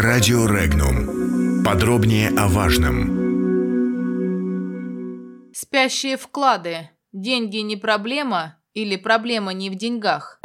Радио Регнум. Подробнее о важном. Спящие вклады. Деньги не проблема или проблема не в деньгах?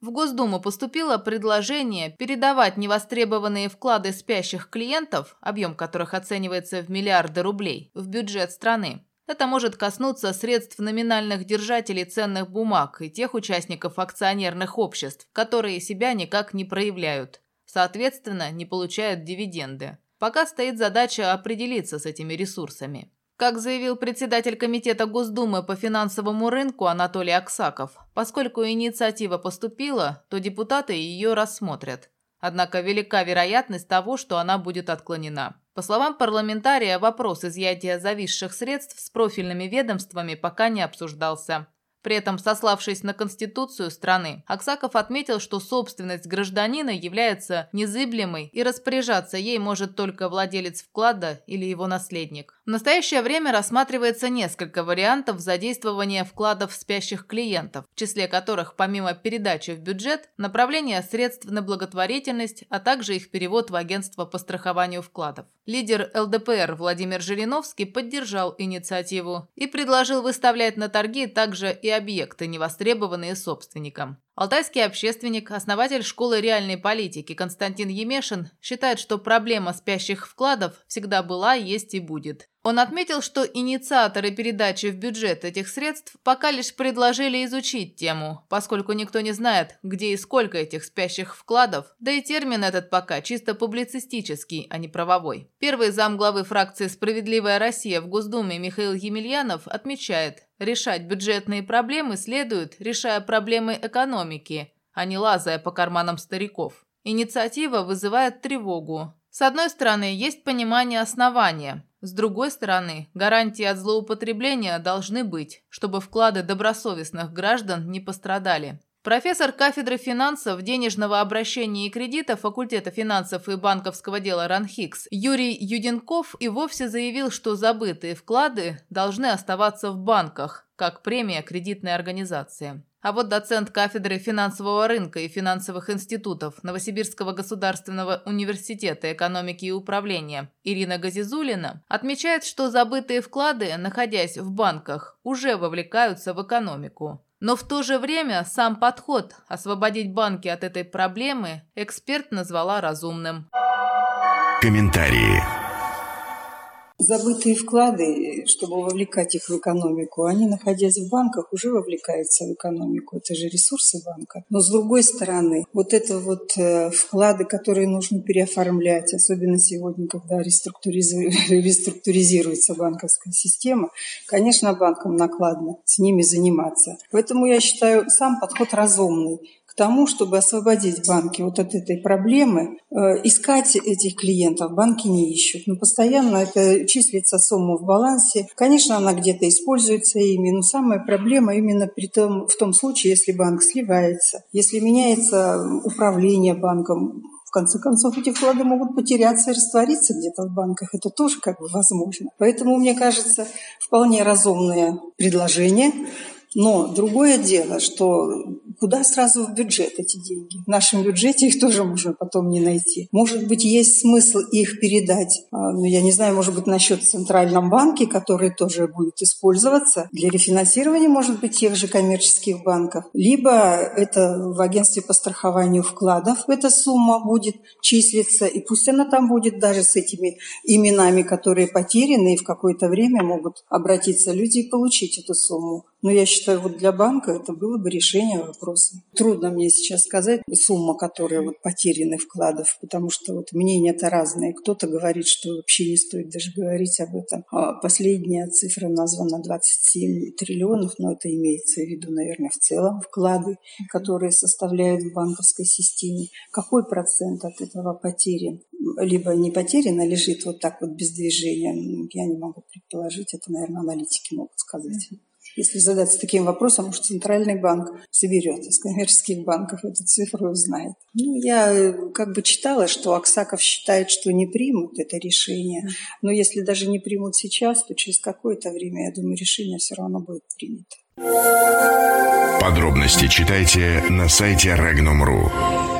В Госдуму поступило предложение передавать невостребованные вклады спящих клиентов, объем которых оценивается в миллиарды рублей, в бюджет страны. Это может коснуться средств номинальных держателей ценных бумаг и тех участников акционерных обществ, которые себя никак не проявляют, соответственно, не получают дивиденды. Пока стоит задача определиться с этими ресурсами. Как заявил председатель Комитета Госдумы по финансовому рынку Анатолий Аксаков, поскольку инициатива поступила, то депутаты ее рассмотрят. Однако велика вероятность того, что она будет отклонена. По словам парламентария, вопрос изъятия зависших средств с профильными ведомствами пока не обсуждался. При этом, сославшись на Конституцию страны, Аксаков отметил, что собственность гражданина является незыблемой и распоряжаться ей может только владелец вклада или его наследник. В настоящее время рассматривается несколько вариантов задействования вкладов спящих клиентов, в числе которых, помимо передачи в бюджет, направление средств на благотворительность, а также их перевод в агентство по страхованию вкладов. Лидер ЛДПР Владимир Жириновский поддержал инициативу и предложил выставлять на торги также и объекты, невостребованные собственником. Алтайский общественник, основатель школы реальной политики Константин Емешин считает, что проблема спящих вкладов всегда была, есть и будет. Он отметил, что инициаторы передачи в бюджет этих средств пока лишь предложили изучить тему, поскольку никто не знает, где и сколько этих спящих вкладов, да и термин этот пока чисто публицистический, а не правовой. Первый замглавы фракции «Справедливая Россия» в Госдуме Михаил Емельянов отмечает, решать бюджетные проблемы следует, решая проблемы экономики, а не лазая по карманам стариков. Инициатива вызывает тревогу. С одной стороны, есть понимание основания – с другой стороны, гарантии от злоупотребления должны быть, чтобы вклады добросовестных граждан не пострадали. Профессор кафедры финансов, денежного обращения и кредита факультета финансов и банковского дела РАНХИКС Юрий Юденков и вовсе заявил, что забытые вклады должны оставаться в банках, как премия кредитной организации. А вот доцент кафедры финансового рынка и финансовых институтов Новосибирского государственного университета экономики и управления Ирина Газизулина отмечает, что забытые вклады, находясь в банках, уже вовлекаются в экономику. Но в то же время сам подход освободить банки от этой проблемы эксперт назвала разумным. Комментарии. Забытые вклады, чтобы вовлекать их в экономику, они, находясь в банках, уже вовлекаются в экономику. Это же ресурсы банка. Но с другой стороны, вот это вот э, вклады, которые нужно переоформлять, особенно сегодня, когда реструктуризируется банковская система, конечно, банкам накладно с ними заниматься. Поэтому я считаю сам подход разумный тому, чтобы освободить банки вот от этой проблемы. Э, искать этих клиентов банки не ищут, но постоянно это числится сумма в балансе. Конечно, она где-то используется ими, но самая проблема именно при том, в том случае, если банк сливается, если меняется управление банком, в конце концов, эти вклады могут потеряться и раствориться где-то в банках. Это тоже как бы возможно. Поэтому, мне кажется, вполне разумное предложение. Но другое дело, что куда сразу в бюджет эти деньги? В нашем бюджете их тоже можно потом не найти. Может быть, есть смысл их передать, а, ну, я не знаю, может быть, насчет Центральном банке, который тоже будет использоваться для рефинансирования, может быть, тех же коммерческих банков. Либо это в агентстве по страхованию вкладов эта сумма будет числиться, и пусть она там будет даже с этими именами, которые потеряны, и в какое-то время могут обратиться люди и получить эту сумму. Но я считаю, вот для банка это было бы решение вопроса. Трудно мне сейчас сказать сумма, которая вот потерянных вкладов, потому что вот мнения-то разные. Кто-то говорит, что вообще не стоит даже говорить об этом. А последняя цифра названа 27 триллионов, но это имеется в виду, наверное, в целом вклады, которые составляют в банковской системе. Какой процент от этого потерян? Либо не потерян, а лежит вот так вот без движения. Я не могу предположить, это, наверное, аналитики могут сказать. Если задаться таким вопросом, может, Центральный банк соберет из коммерческих банков эту цифру и узнает. Ну, я э, как бы читала, что Аксаков считает, что не примут это решение. Но если даже не примут сейчас, то через какое-то время, я думаю, решение все равно будет принято. Подробности читайте на сайте Regnum.ru.